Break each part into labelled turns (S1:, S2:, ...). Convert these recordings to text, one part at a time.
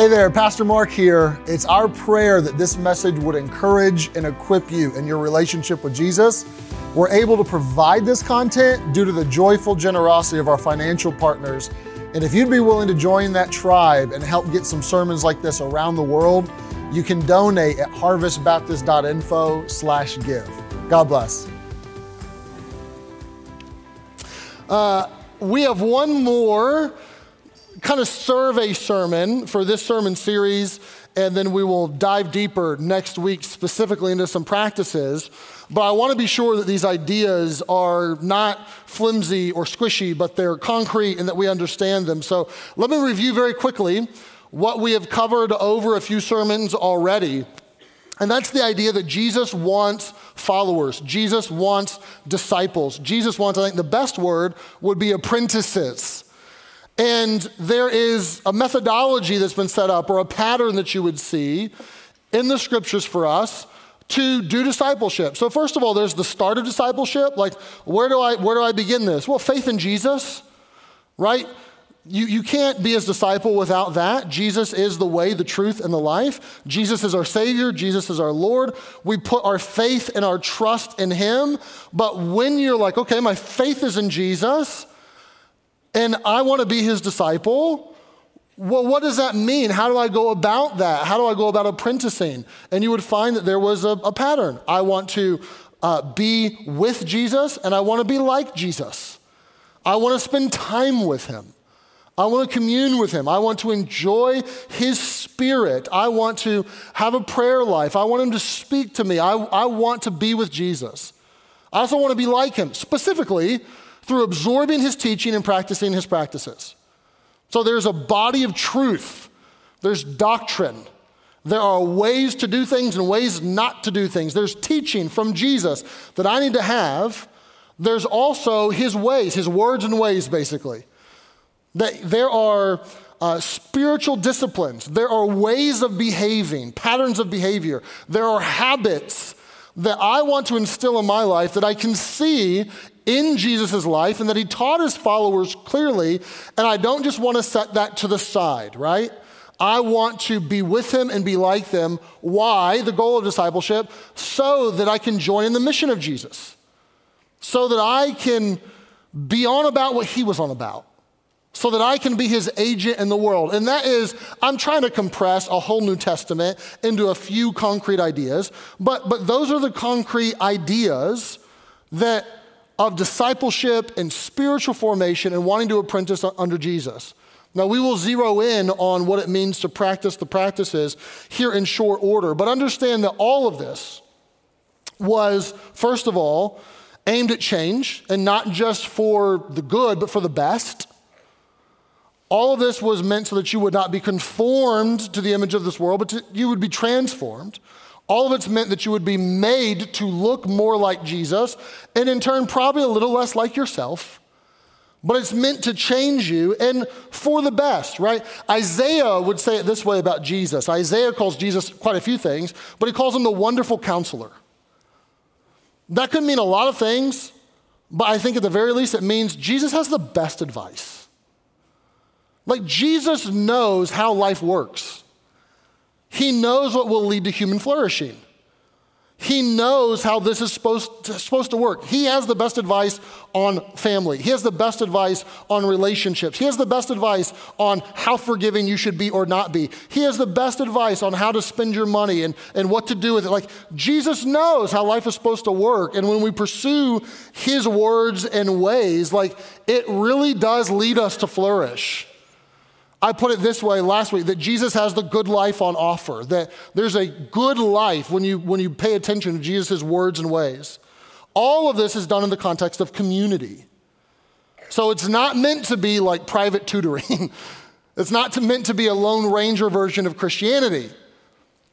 S1: Hey there, Pastor Marc here. It's our prayer that this message would encourage and equip you in your relationship with Jesus. We're able to provide this content due to the joyful generosity of our financial partners. And if you'd be willing to join that tribe and help get some sermons like this around the world, you can donate at harvestbaptist.info slash give. God bless. Uh, we have one more kind of survey sermon for this sermon series, and then we will dive deeper next week specifically into some practices. But I want to be sure that these ideas are not flimsy or squishy, but they're concrete and that we understand them. So let me review very quickly what we have covered over a few sermons already. And that's the idea that Jesus wants followers. Jesus wants disciples. Jesus wants, I think the best word would be apprentices. And there is a methodology that's been set up or a pattern that you would see in the scriptures for us to do discipleship. So first of all, there's the start of discipleship. Like, where do I where do I begin this? Well, faith in Jesus, right? You, you can't be his disciple without that. Jesus is the way, the truth, and the life. Jesus is our Savior. Jesus is our Lord. We put our faith and our trust in him. But when you're like, okay, my faith is in Jesus, and I want to be his disciple. Well, what does that mean? How do I go about that? How do I go about apprenticing? And you would find that there was a, a pattern. I want to uh, be with Jesus and I want to be like Jesus. I want to spend time with him. I want to commune with him. I want to enjoy his spirit. I want to have a prayer life. I want him to speak to me. I, I want to be with Jesus. I also want to be like him. Specifically, through absorbing his teaching and practicing his practices. So there's a body of truth, there's doctrine. There are ways to do things and ways not to do things. There's teaching from Jesus that I need to have. There's also his ways, his words and ways, basically. That there are uh, spiritual disciplines, there are ways of behaving, patterns of behavior, there are habits that I want to instill in my life that I can see in Jesus' life and that he taught his followers clearly. And I don't just want to set that to the side, right? I want to be with him and be like them. Why? The goal of discipleship, so that I can join in the mission of Jesus, so that I can be on about what he was on about, so that I can be his agent in the world. And that is, I'm trying to compress a whole New Testament into a few concrete ideas, but, but those are the concrete ideas that of discipleship and spiritual formation and wanting to apprentice under Jesus. Now, we will zero in on what it means to practice the practices here in short order, but understand that all of this was, first of all, aimed at change and not just for the good, but for the best. All of this was meant so that you would not be conformed to the image of this world, but to, you would be transformed. All of it's meant that you would be made to look more like Jesus, and in turn, probably a little less like yourself. But it's meant to change you and for the best, right? Isaiah would say it this way about Jesus. Isaiah calls Jesus quite a few things, but he calls him the wonderful counselor. That could mean a lot of things, but I think at the very least it means Jesus has the best advice. Like Jesus knows how life works. He knows what will lead to human flourishing. He knows how this is supposed to, supposed to work. He has the best advice on family. He has the best advice on relationships. He has the best advice on how forgiving you should be or not be. He has the best advice on how to spend your money and, and what to do with it. Like, Jesus knows how life is supposed to work. And when we pursue His words and ways, like, it really does lead us to flourish. I put it this way last week that Jesus has the good life on offer, that there's a good life when you, when you pay attention to Jesus' words and ways. All of this is done in the context of community. So it's not meant to be like private tutoring, it's not to, meant to be a Lone Ranger version of Christianity.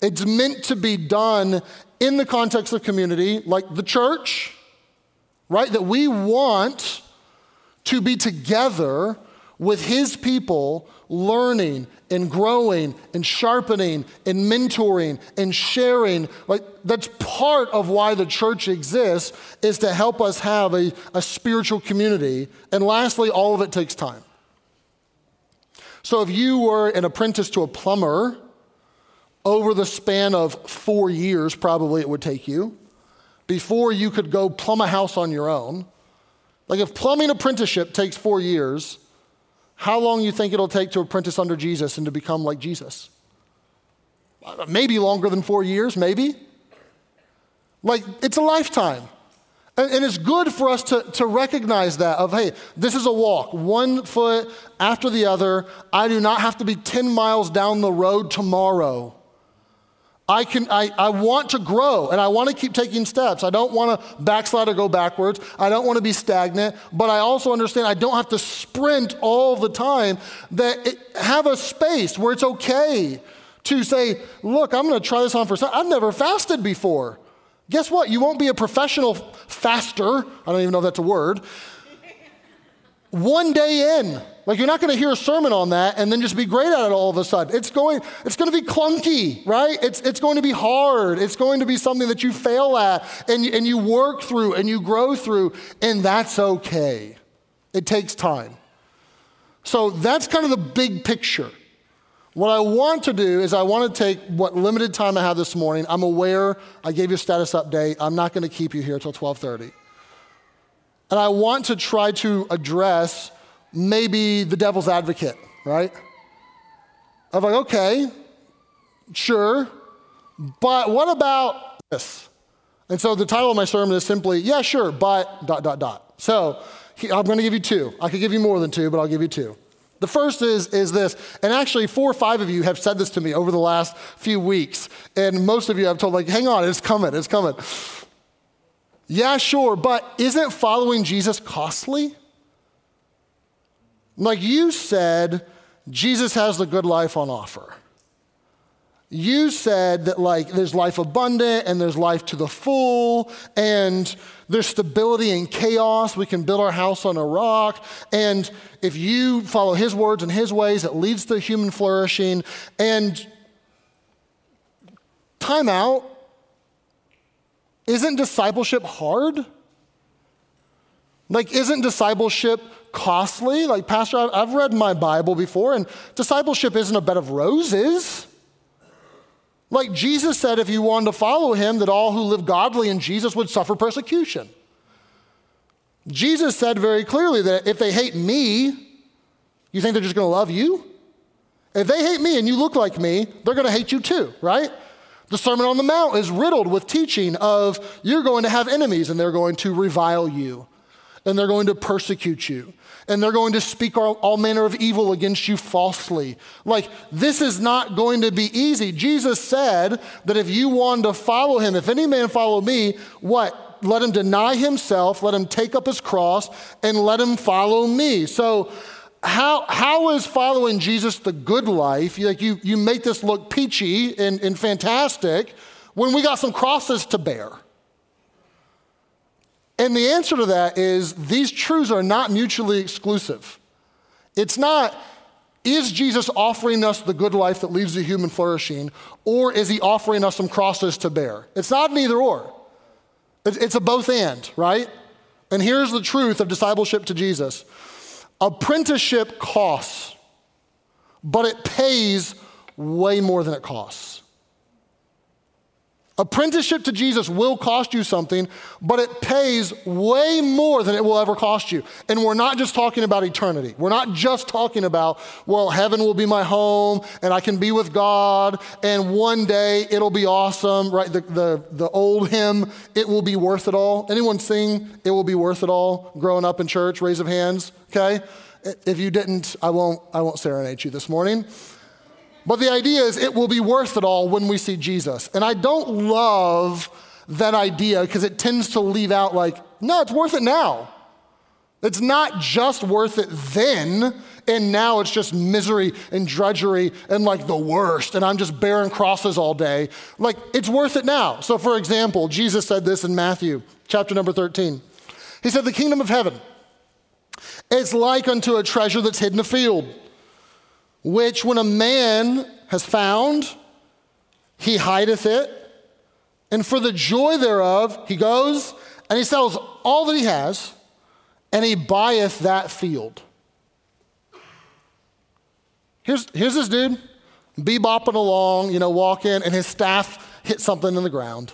S1: It's meant to be done in the context of community, like the church, right? That we want to be together with his people learning and growing and sharpening and mentoring and sharing like that's part of why the church exists is to help us have a, a spiritual community and lastly all of it takes time So if you were an apprentice to a plumber, over the span of four years, probably it would take you, before you could go plumb a house on your own. Like if plumbing apprenticeship takes four years, how long you think it'll take to apprentice under Jesus and to become like Jesus? Uh, maybe longer than four years, maybe. Like it's a lifetime. And, and it's good for us to, to recognize that of, hey, this is a walk, one foot after the other. I do not have to be 10 miles down the road tomorrow. I, can, I, I want to grow and I want to keep taking steps. I don't want to backslide or go backwards. I don't want to be stagnant, but I also understand I don't have to sprint all the time. That it, have a space where it's okay to say, look, I'm going to try this on for some. I've never fasted before. Guess what? You won't be a professional faster. I don't even know if that's a word. One day in, like you're not going to hear a sermon on that and then just be great at it all of a sudden. It's going, it's going to be clunky, right? It's, it's going to be hard. It's going to be something that you fail at and, and you work through and you grow through, and that's okay. It takes time. So that's kind of the big picture. What I want to do is I want to take what limited time I have this morning. I'm aware I gave you a status update. I'm not going to keep you here until 12:30. And I want to try to address maybe the devil's advocate, right? I'm like, okay, sure, but what about this? And so the title of my sermon is simply, yeah, sure, but dot, dot, dot. So I'm going to give you two. I could give you more than two, but I'll give you two. The first is, is this, and actually, four or five of you have said this to me over the last few weeks, and most of you have told, like, hang on, it's coming, it's coming. Yeah, sure, but isn't following Jesus costly? Like you said, Jesus has the good life on offer. You said that, like, there's life abundant and there's life to the full, and there's stability in chaos. We can build our house on a rock. And if you follow his words and his ways, it leads to human flourishing. And time out. Isn't discipleship hard? Like, isn't discipleship costly? Like, Pastor, I've read my Bible before, and discipleship isn't a bed of roses. Like Jesus said, if you wanted to follow him, that all who live godly in Jesus would suffer persecution. Jesus said very clearly that if they hate me, you think they're just to love you? If they hate me and you look like me, they're to hate you too, right? The Sermon on the Mount is riddled with teaching of you're going to have enemies and they're going to revile you and they're going to persecute you and they're going to speak all, all, manner of evil against you falsely. Like, this is not going to be easy. Jesus said that if you want to follow him, if any man follow me, what? Let him deny himself, let him take up his cross, and let him follow me. So, how, how is following Jesus the good life? You, like you, you make this look peachy and, and fantastic when we got some crosses to bear. And the answer to that is these truths are not mutually exclusive. It's not, is Jesus offering us the good life that leads to human flourishing, or is he offering us some crosses to bear? It's not an either or. It's a both and, right? And here's the truth of discipleship to Jesus apprenticeship costs, but it pays way more than it costs. Apprenticeship to Jesus will cost you something, but it pays way more than it will ever cost you. And we're not just talking about eternity. We're not just talking about, well, heaven will be my home and I can be with God and one day it'll be awesome, right? The, the, the old hymn, it will be worth it all. Anyone sing, it will be worth it all, growing up in church? Raise of hands, okay? If you didn't, I won't, I won't serenade you this morning. But the idea is it will be worth it all when we see Jesus. And I don't love that idea because it tends to leave out like, no, it's worth it now. It's not just worth it then, and now it's just misery and drudgery and like the worst, and I'm just bearing crosses all day. Like, it's worth it now. So, for example, Jesus said this in Matthew chapter number 13. He said, The kingdom of heaven is like unto a treasure that's hidden in a field which when a man has found, he hideth it, and for the joy thereof, he goes and he sells all that he has, and he buyeth that field. Here's, here's this dude, bebopping along, you know, walking, and his staff hit something in the ground.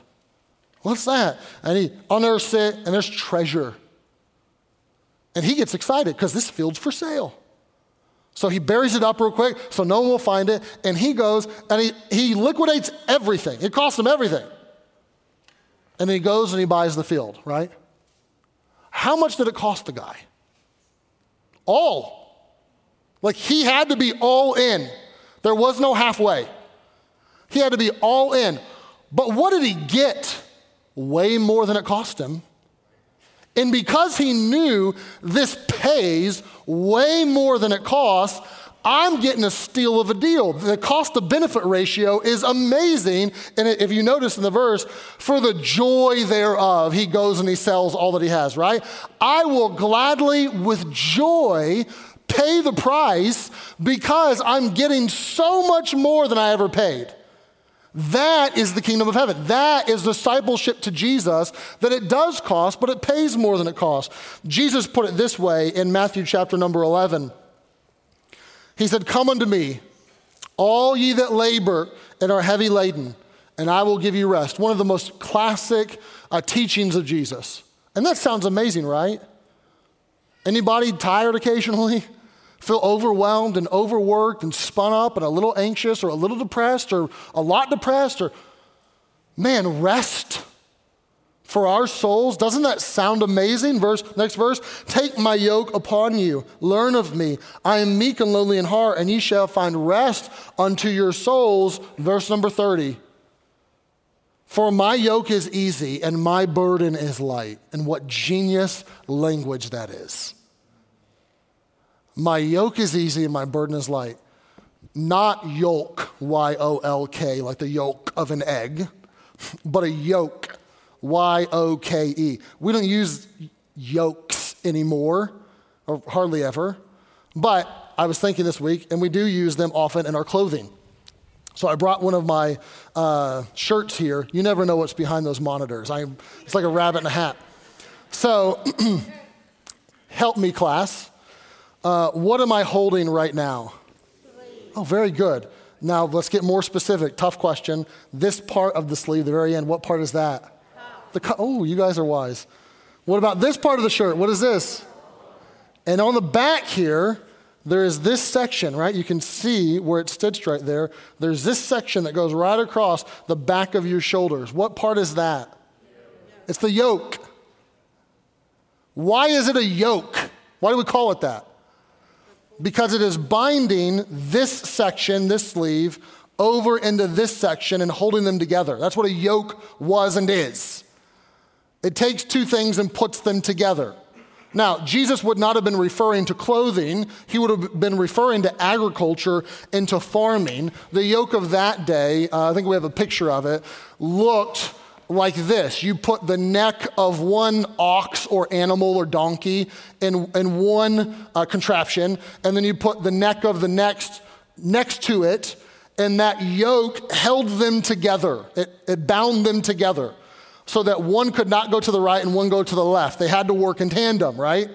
S1: What's that? And he unearths it, and there's treasure. And he gets excited because this field's for sale. So he buries it up real quick so no one will find it. And he goes and he, he liquidates everything. It costs him everything. And then he goes and he buys the field, right? How much did it cost the guy? All. Like he had to be all in. There was no halfway. He had to be all in. But what did he get? Way more than it cost him. And because he knew this pays way more than it costs, I'm getting a steal of a deal. The cost to benefit ratio is amazing. And if you notice in the verse, for the joy thereof, he goes and he sells all that he has, right? I will gladly, with joy, pay the price because I'm getting so much more than I ever paid. That is the kingdom of heaven. That is discipleship to Jesus that it does cost, but it pays more than it costs. Jesus put it this way in Matthew chapter number 11. He said, Come unto me, all ye that labor and are heavy laden, and I will give you rest. One of the most classic uh, teachings of Jesus. And that sounds amazing, right? Anybody tired occasionally? feel overwhelmed and overworked and spun up and a little anxious or a little depressed or a lot depressed or man rest for our souls. Doesn't that sound amazing? Verse next verse take my yoke upon you. Learn of me. I am meek and lowly in heart and ye shall find rest unto your souls. Verse number 30 for my yoke is easy and my burden is light. And what genius language that is my yoke is easy and my burden is light. Not yolk, Y O L K, like the yolk of an egg, but a yoke, Y O K E. We don't use yokes anymore, or hardly ever. But I was thinking this week, and we do use them often in our clothing. So I brought one of my uh, shirts here. You never know what's behind those monitors. I, it's like a rabbit in a hat. So, help me, class. Uh, what am I holding right now? Oh, very good. Now let's get more specific. Tough question. This part of the sleeve, the very end, what part is that? The co- oh, you guys are wise. What about this part of the shirt? What is this? And on the back here, there is this section, right? You can see where it's stitched right there. There's this section that goes right across the back of your shoulders. What part is that? It's the yoke. Why is it a yoke? Why do we call it that? Because it is binding this section, this sleeve, over into this section and holding them together. That's what a yoke was and is. It takes two things and puts them together. Now, Jesus would not have been referring to clothing, he would have been referring to agriculture and to farming. The yoke of that day, uh, I think we have a picture of it, looked like this you put the neck of one ox or animal or donkey in, in one uh, contraption, and then you put the neck of the next next to it, and that yoke held them together. It, it bound them together so that one could not go to the right and one go to the left. They had to work in tandem, right?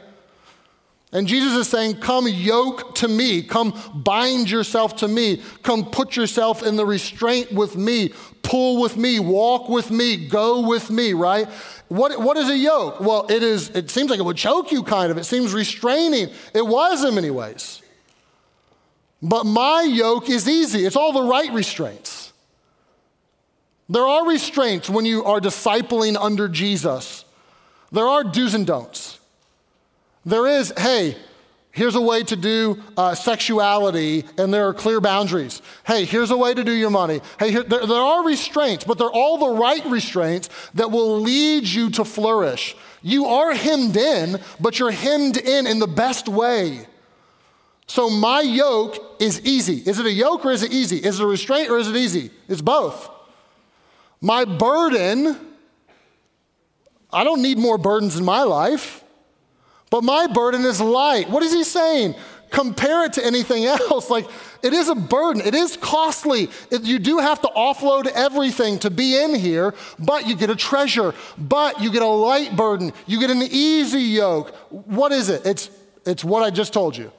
S1: And Jesus is saying, Come yoke to me. Come bind yourself to me. Come put yourself in the restraint with me. Pull with me. Walk with me. Go with me, right? What, what is a yoke? Well, it is, it seems like it would choke you kind of. It seems restraining. It was in many ways. But my yoke is easy. It's all the right restraints. There are restraints when you are discipling under Jesus. There are do's and don'ts. There is, hey, here's a way to do uh, sexuality, and there are clear boundaries. Hey, here's a way to do your money. Hey, here, there, there are restraints, but they're all the right restraints that will lead you to flourish. You are hemmed in, but you're hemmed in in the best way. So my yoke is easy. Is it a yoke or is it easy? Is it a restraint or is it easy? It's both. My burden, I don't need more burdens in my life. But my burden is light. What is he saying? Compare it to anything else. Like, it is a burden. It is costly. It, you do have to offload everything to be in here, but you get a treasure. But you get a light burden. You get an easy yoke. What is it? It's, it's what I just told you.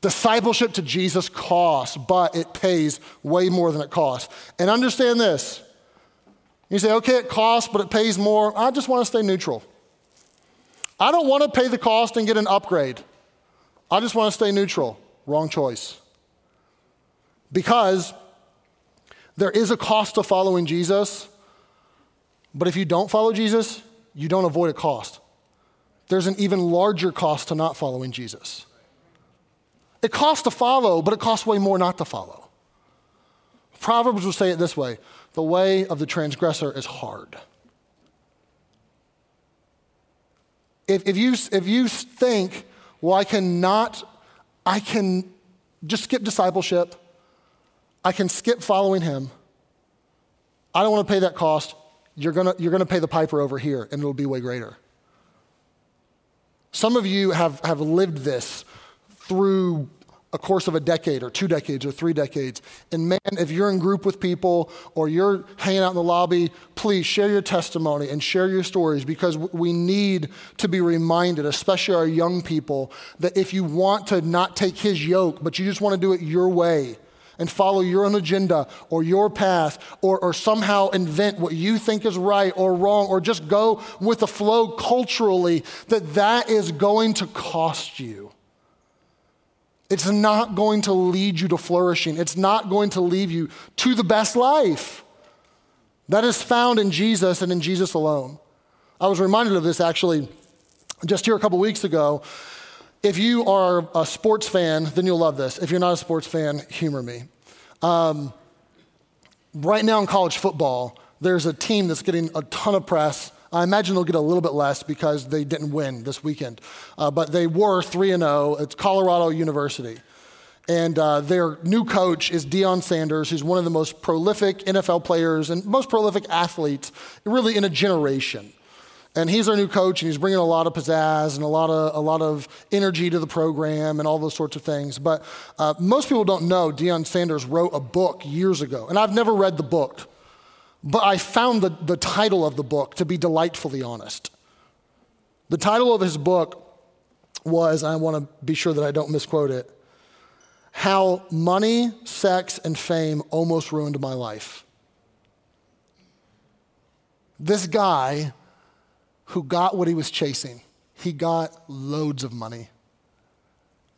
S1: Discipleship to Jesus costs, but it pays way more than it costs. And understand this. You say, okay, it costs, but it pays more. I just want to stay neutral. I don't want to pay the cost and get an upgrade. I just want to stay neutral. Wrong choice. Because there is a cost to following Jesus, but if you don't follow Jesus, you don't avoid a cost. There's an even larger cost to not following Jesus. It costs to follow, but it costs way more not to follow. Proverbs will say it this way the way of the transgressor is hard. If, if, you, if you think, well, I cannot, I can just skip discipleship, I can skip following him, I don't want to pay that cost, you're going you're going to pay the piper over here, and it'll be way greater. Some of you have, have lived this through a course of a decade or two decades or three decades. And man, if you're in group with people or you're hanging out in the lobby, please share your testimony and share your stories because we need to be reminded, especially our young people, that if you want to not take his yoke, but you just want to do it your way, and follow your own agenda or your path or, or somehow invent what you think is right or wrong or just go with the flow culturally, that that is going to cost you. It's not going to lead you to flourishing. It's not going to lead you to the best life. That is found in Jesus and in Jesus alone. I was reminded of this actually just here a couple weeks ago. If you are a sports fan, then you'll love this. If you're not a sports fan, humor me. Um, right now in college football, there's a team that's getting a ton of press I imagine they'll get a little bit less because they didn't win this weekend. Uh, but they were 3 0. It's Colorado University. And uh, their new coach is Deion Sanders, who's one of the most prolific NFL players and most prolific athletes, really, in a generation. And he's our new coach, and he's bringing a lot of pizzazz and a lot of, a lot of energy to the program and all those sorts of things. But uh, most people don't know Deion Sanders wrote a book years ago, and I've never read the book. But I found the, the title of the book to be delightfully honest. The title of his book was, I want to be sure that I don't misquote it, How Money, Sex, and Fame Almost Ruined My Life. This guy who got what he was chasing, he got loads of money,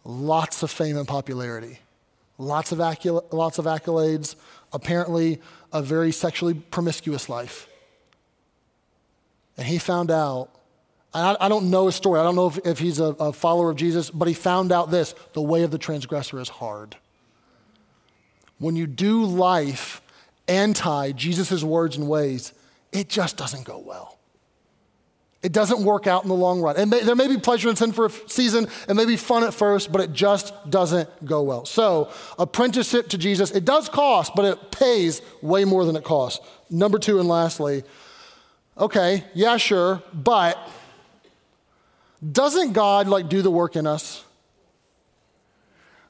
S1: lots of fame and popularity, lots of, accol- lots of accolades, apparently a very sexually promiscuous life. And he found out, I, I don't know his story, I don't know if, if he's a, a follower of Jesus, but he found out this the way of the transgressor is hard. When you do life anti Jesus' words and ways, it just doesn't go well. It doesn't work out in the long run. And there may be pleasure in sin for a season, it may be fun at first, but it just doesn't go well. So, apprenticeship to Jesus, it does cost, but it pays way more than it costs. Number two, and lastly, okay, yeah, sure, but doesn't God like do the work in us?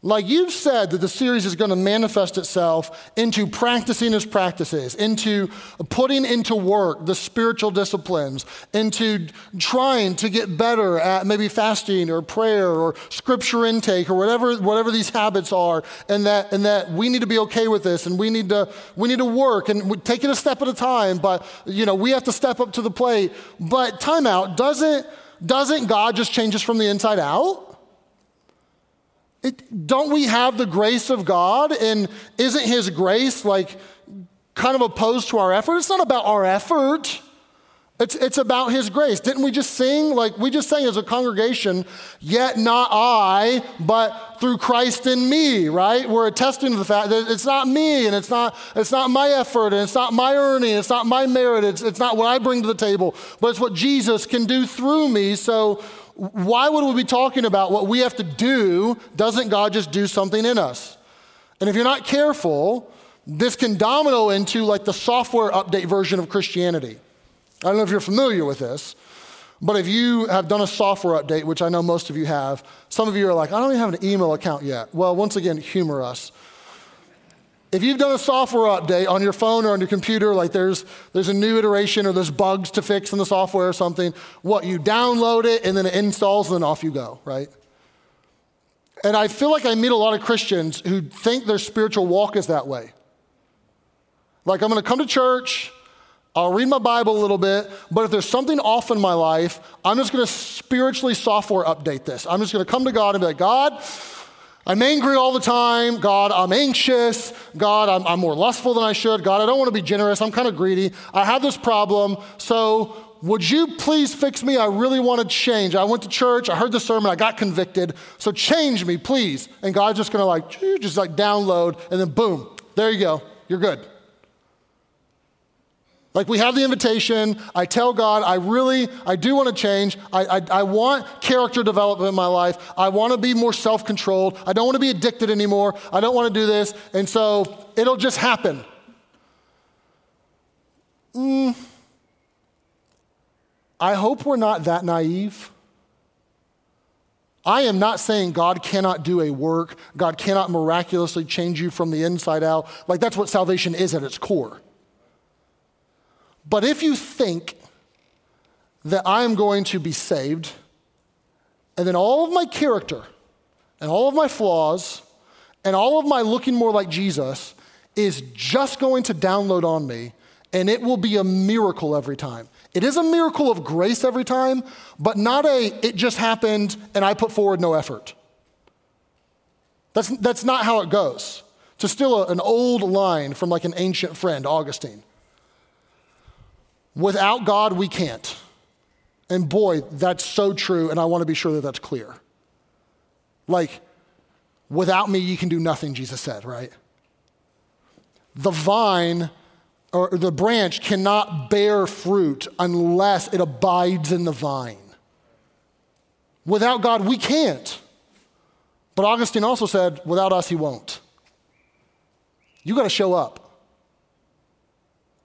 S1: Like you've said, that the series is going to manifest itself into practicing his practices, into putting into work the spiritual disciplines, into trying to get better at maybe fasting or prayer or scripture intake or whatever, whatever these habits are, and that, and that we need to be okay with this and we need to, we need to work and take it a step at a time, but you know, we have to step up to the plate. But timeout, doesn't, doesn't God just change us from the inside out? It, don't we have the grace of God? And isn't His grace like kind of opposed to our effort? It's not about our effort. It's, it's about his grace. Didn't we just sing? Like we just sang as a congregation, yet not I, but through Christ in me, right? We're attesting to the fact that it's not me and it's not, it's not my effort and it's not my earning, it's not my merit, it's, it's not what I bring to the table, but it's what Jesus can do through me. So why would we be talking about what we have to do? Doesn't God just do something in us? And if you're not careful, this can domino into like the software update version of Christianity. I don't know if you're familiar with this, but if you have done a software update, which I know most of you have, some of you are like, I don't even have an email account yet. Well, once again, humor us. If you've done a software update on your phone or on your computer, like there's, there's a new iteration or there's bugs to fix in the software or something, what, you download it and then it installs and then off you go, right? And I feel like I meet a lot of Christians who think their spiritual walk is that way. Like, I'm gonna come to church, I'll read my Bible a little bit, but if there's something off in my life, I'm just gonna spiritually software update this. I'm just gonna come to God and be like, God, I'm angry all the time. God, I'm anxious. God, I'm, I'm more lustful than I should. God, I don't wanna be generous. I'm kind of greedy. I have this problem. So, would you please fix me? I really want to change. I went to church, I heard the sermon, I got convicted. So change me, please. And God's just going to like, just like download, and then boom, there you go. You're good. Like we have the invitation. I tell God, I really, I do want to change. I, I, I want character development in my life. I want to be more self controlled. I don't want to be addicted anymore. I don't want to do this. And so it'll just happen. Mm, I hope we're not that naive. I am not saying God cannot do a work, God cannot miraculously change you from the inside out. Like that's what salvation is at its core. But if you think that I am going to be saved, and then all of my character and all of my flaws and all of my looking more like Jesus is just going to download on me, and it will be a miracle every time. It is a miracle of grace every time, but not a it just happened and I put forward no effort. That's, that's not how it goes. To steal a, an old line from like an ancient friend, Augustine. Without God, we can't. And boy, that's so true, and I want to be sure that that's clear. Like, without me, you can do nothing, Jesus said, right? The vine or the branch cannot bear fruit unless it abides in the vine. Without God, we can't. But Augustine also said, without us, he won't. You got to show up.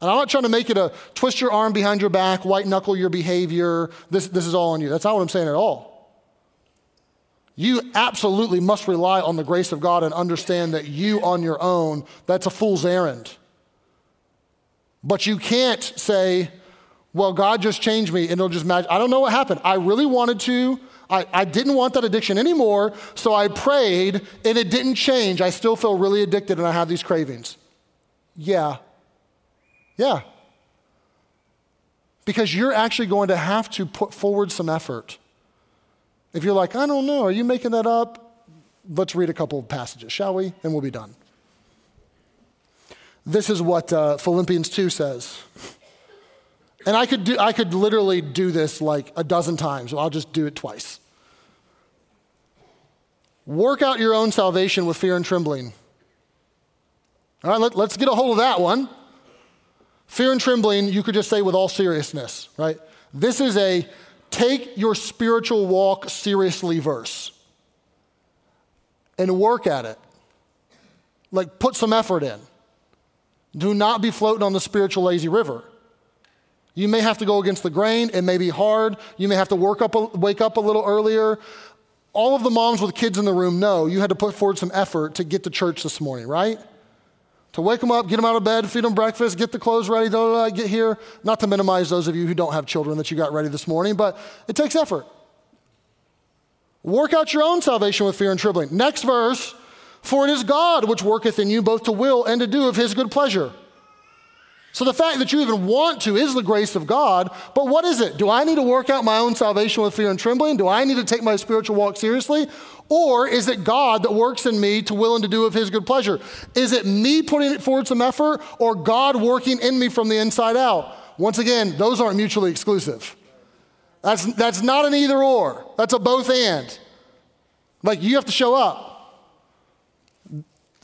S1: And I'm not trying to make it a twist your arm behind your back, white knuckle your behavior. This, this is all on you. That's not what I'm saying at all. You absolutely must rely on the grace of God and understand that you on your own, that's a fool's errand. But you can't say, well, God just changed me and it'll just magic. I don't know what happened. I really wanted to. I, I didn't want that addiction anymore, so I prayed and it didn't change. I still feel really addicted and I have these cravings. Yeah. Yeah. Because you're actually going to have to put forward some effort. If you're like, I don't know, are you making that up? Let's read a couple of passages, shall we? And we'll be done. This is what uh, Philippians 2 says. And I could, do, I could literally do this like a dozen times, so I'll just do it twice. Work out your own salvation with fear and trembling. All right, let, let's get a hold of that one. Fear and trembling, you could just say with all seriousness, right? This is a take your spiritual walk seriously verse and work at it. Like, put some effort in. Do not be floating on the spiritual lazy river. You may have to go against the grain. It may be hard. You may have to work up wake up a little earlier. All of the moms with kids in the room know you had to put forward some effort to get to church this morning, right? To wake them up, get them out of bed, feed them breakfast, get the clothes ready, blah, get here. Not to minimize those of you who don't have children that you got ready this morning, but it takes effort. Work out your own salvation with fear and trembling. Next verse for it is God which worketh in you both to will and to do of his good pleasure. So the fact that you even want to is the grace of God, but what is it? Do I need to work out my own salvation with fear and trembling? Do I need to take my spiritual walk seriously? Or is it God that works in me to will and to do of his good pleasure? Is it me putting it forward some effort or God working in me from the inside out? Once again, those aren't mutually exclusive. That's, that's not an either or, that's a both and. Like you have to show up.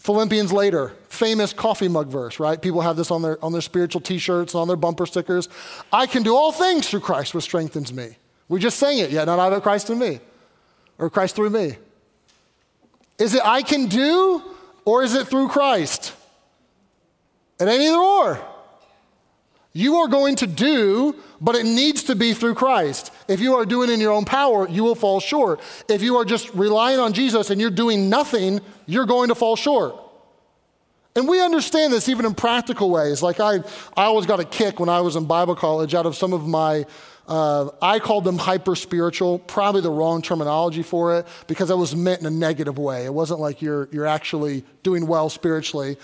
S1: Philippians later, famous coffee mug verse, right? People have this on their, on their spiritual t shirts and on their bumper stickers. I can do all things through Christ, which strengthens me. We just sang it, yet not I, but Christ in me, or Christ through me. Is it I can do, or is it through Christ? It ain't either or. You are going to do, but it needs to be through Christ. If you are doing in your own power, you will fall short. If you are just relying on Jesus and you're doing nothing, you're going to fall short. And we understand this even in practical ways. Like I, I always got a kick when I was in Bible college out of some of my, uh, I called them hyper spiritual, probably the wrong terminology for it because it was meant in a negative way. It wasn't like you're, you're actually doing well spiritually.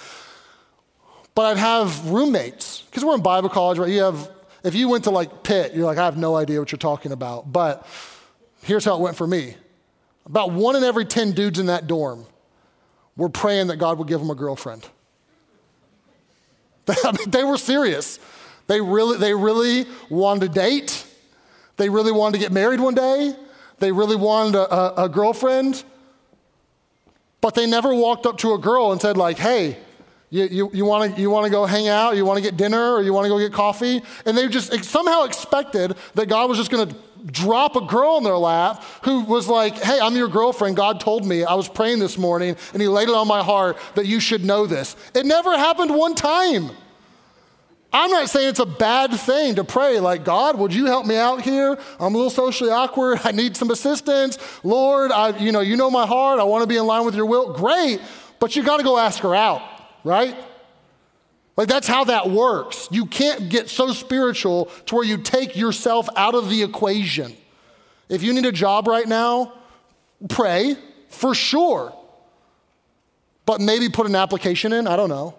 S1: But I'd have roommates because we're in Bible college, right? You have, if you went to like Pitt, you're like, I have no idea what you're talking about. But here's how it went for me about one in every 10 dudes in that dorm were praying that God would give them a girlfriend. They were serious. They really, they really wanted to date. They really wanted to get married one day. They really wanted a, a, a girlfriend. But they never walked up to a girl and said, like, hey, you, you, you want to you wanna go hang out? You want to get dinner? Or you want to go get coffee? And they just somehow expected that God was just going to drop a girl in their lap who was like, Hey, I'm your girlfriend. God told me. I was praying this morning and He laid it on my heart that you should know this. It never happened one time. I'm not saying it's a bad thing to pray, like, God, would you help me out here? I'm a little socially awkward. I need some assistance. Lord, I, you know, you know my heart. I want to be in line with your will. Great, but you got to go ask her out, right? Like, that's how that works. You can't get so spiritual to where you take yourself out of the equation. If you need a job right now, pray for sure. But maybe put an application in. I don't know.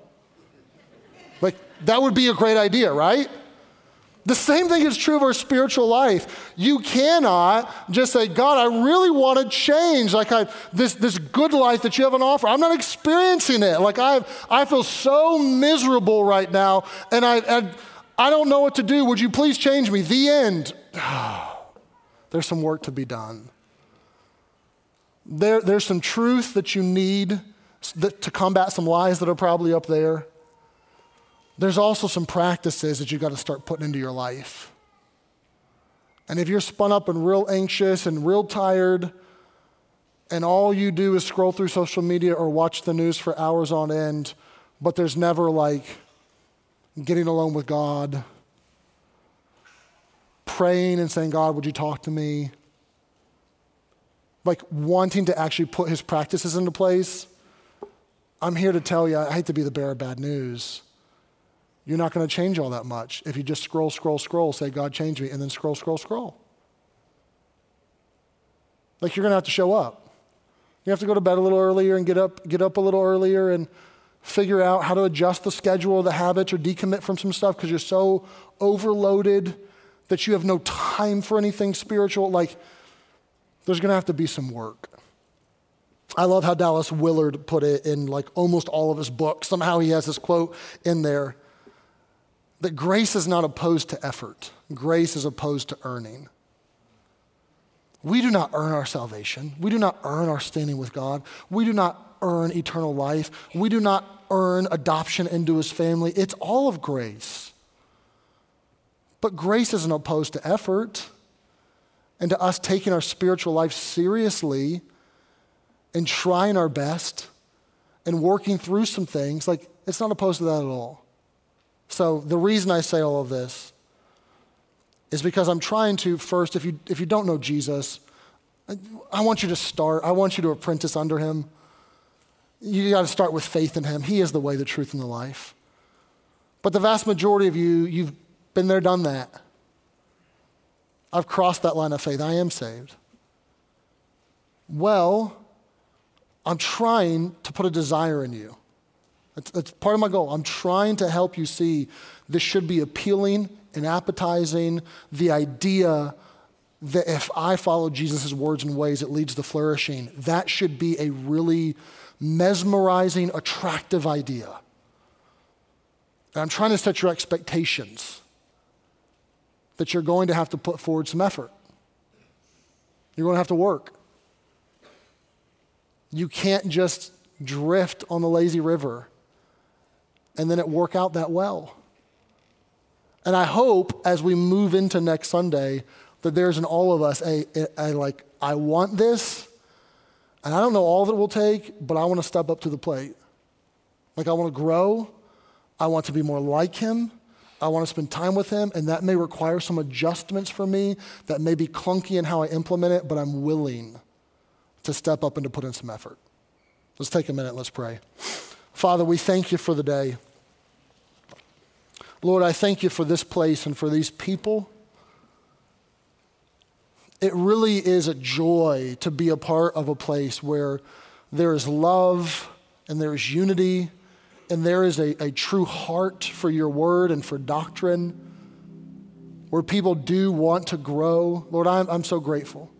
S1: Like, that would be a great idea, right? The same thing is true of our spiritual life. You cannot just say, God, I really want to change. Like I, this, this good life that you have on offer, I'm not experiencing it. Like I, I feel so miserable right now, and I, I, I don't know what to do. Would you please change me? The end. There's some work to be done. There, there's some truth that you need to combat some lies that are probably up there there's also some practices that you've got to start putting into your life. And if you're spun up and real anxious and real tired, and all you do is scroll through social media or watch the news for hours on end, but there's never like getting alone with God, praying and saying, God, would you talk to me? Like wanting to actually put his practices into place. I'm here to tell you, I hate to be the bearer of bad news you're not going to change all that much if you just scroll, scroll, scroll, say, God, change me, and then scroll, scroll, scroll. Like you're going to have to show up. You have to go to bed a little earlier and get up, get up a little earlier and figure out how to adjust the schedule, the habits, or decommit from some stuff because you're so overloaded that you have no time for anything spiritual. Like, there's going to have to be some work. I love how Dallas Willard put it in like almost all of his books. Somehow he has this quote in there that grace is not opposed to effort, grace is opposed to earning. We do not earn our salvation. We do not earn our standing with God. We do not earn eternal life. We do not earn adoption into his family. It's all of grace. But grace isn't opposed to effort and to us taking our spiritual life seriously and trying our best and working through some things. Like, it's not opposed to that at all. So, the reason I say all of this is because I'm trying to first, if you, if you don't know Jesus, I want you to start, I want you to apprentice under him. You got to start with faith in him. He is the way, the truth, and the life. But the vast majority of you, you've been there, done that. I've crossed that line of faith. I am saved. Well, I'm trying to put a desire in you. That's, that's part of my goal. I'm trying to help you see this should be appealing and appetizing. The idea that if I follow Jesus' words and ways, it leads to flourishing. That should be a really mesmerizing, attractive idea. And I'm trying to set your expectations that you're going to have to put forward some effort. You're going to have to work. You can't just drift on the lazy river and then it work out that well. And I hope as we move into next Sunday that there's in all of us a, a, a like, I want this, and I don't know all that it will take, but I want to step up to the plate. Like, I want to grow. I want to be more like him. I want to spend time with him, and that may require some adjustments for me that may be clunky in how I implement it, but I'm willing to step up and to put in some effort. Let's take a minute, let's pray. Father, we thank you for the day. Lord, I thank you for this place and for these people. It really is a joy to be a part of a place where there is love and there is unity and there is a, a true heart for your word and for doctrine, where people do want to grow. Lord, I'm, I'm so grateful.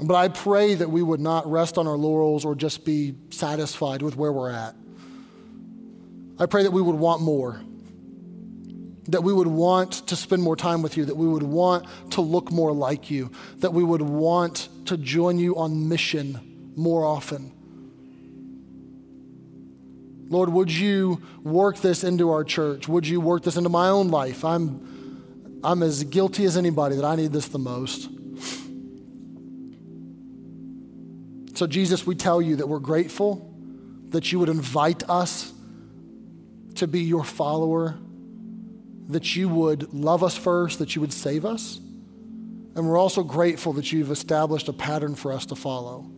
S1: But I pray that we would not rest on our laurels or just be satisfied with where we're at. I pray that we would want more, that we would want to spend more time with you, that we would want to look more like you, that we would want to join you on mission more often. Lord, would you work this into our church? Would you work this into my own life? I'm, I'm as guilty as anybody that I need this the most. So, Jesus, we tell you that we're grateful that you would invite us to be your follower, that you would love us first, that you would save us. And we're also grateful that you've established a pattern for us to follow.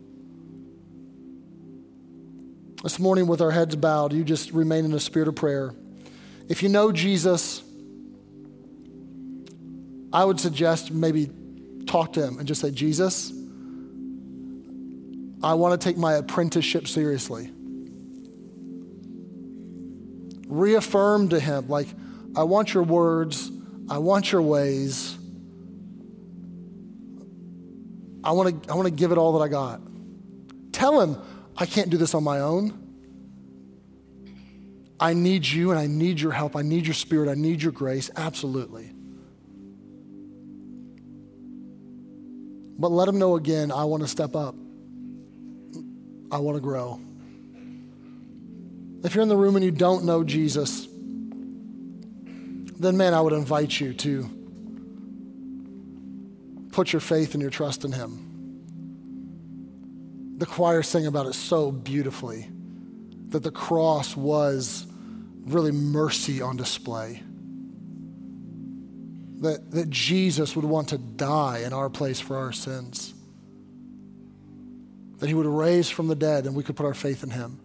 S1: This morning, with our heads bowed, you just remain in a spirit of prayer. If you know Jesus, I would suggest maybe talk to him and just say, Jesus, I want to take my apprenticeship seriously. Reaffirm to him, like, I want your words, I want your ways. I want to I want to give it all that I got. Tell him, I can't do this on my own. I need you and I need your help. I need your spirit. I need your grace. Absolutely. But let him know again I want to step up. I want to grow. If you're in the room and you don't know Jesus, then man, I would invite you to put your faith and your trust in him. The choir sang about it so beautifully that the cross was really mercy on display. That, that Jesus would want to die in our place for our sins. That he would raise from the dead and we could put our faith in him.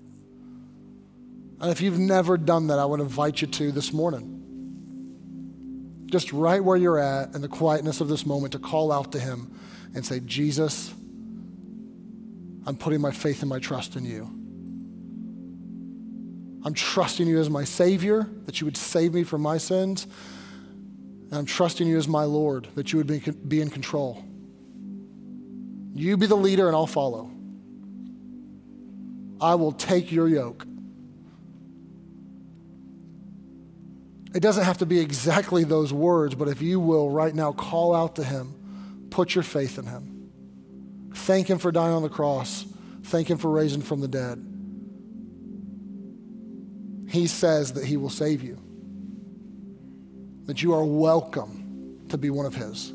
S1: And if you've never done that, I would invite you to this morning. Just right where you're at in the quietness of this moment to call out to him and say, Jesus, I'm putting my faith and my trust in you. I'm trusting you as my Savior, that you would save me from my sins. And I'm trusting you as my Lord, that you would be, be in control. You be the leader, and I'll follow. I will take your yoke. It doesn't have to be exactly those words, but if you will right now call out to Him, put your faith in Him. Thank Him for dying on the cross. Thank Him for raising from the dead. He says that He will save you, that you are welcome to be one of His.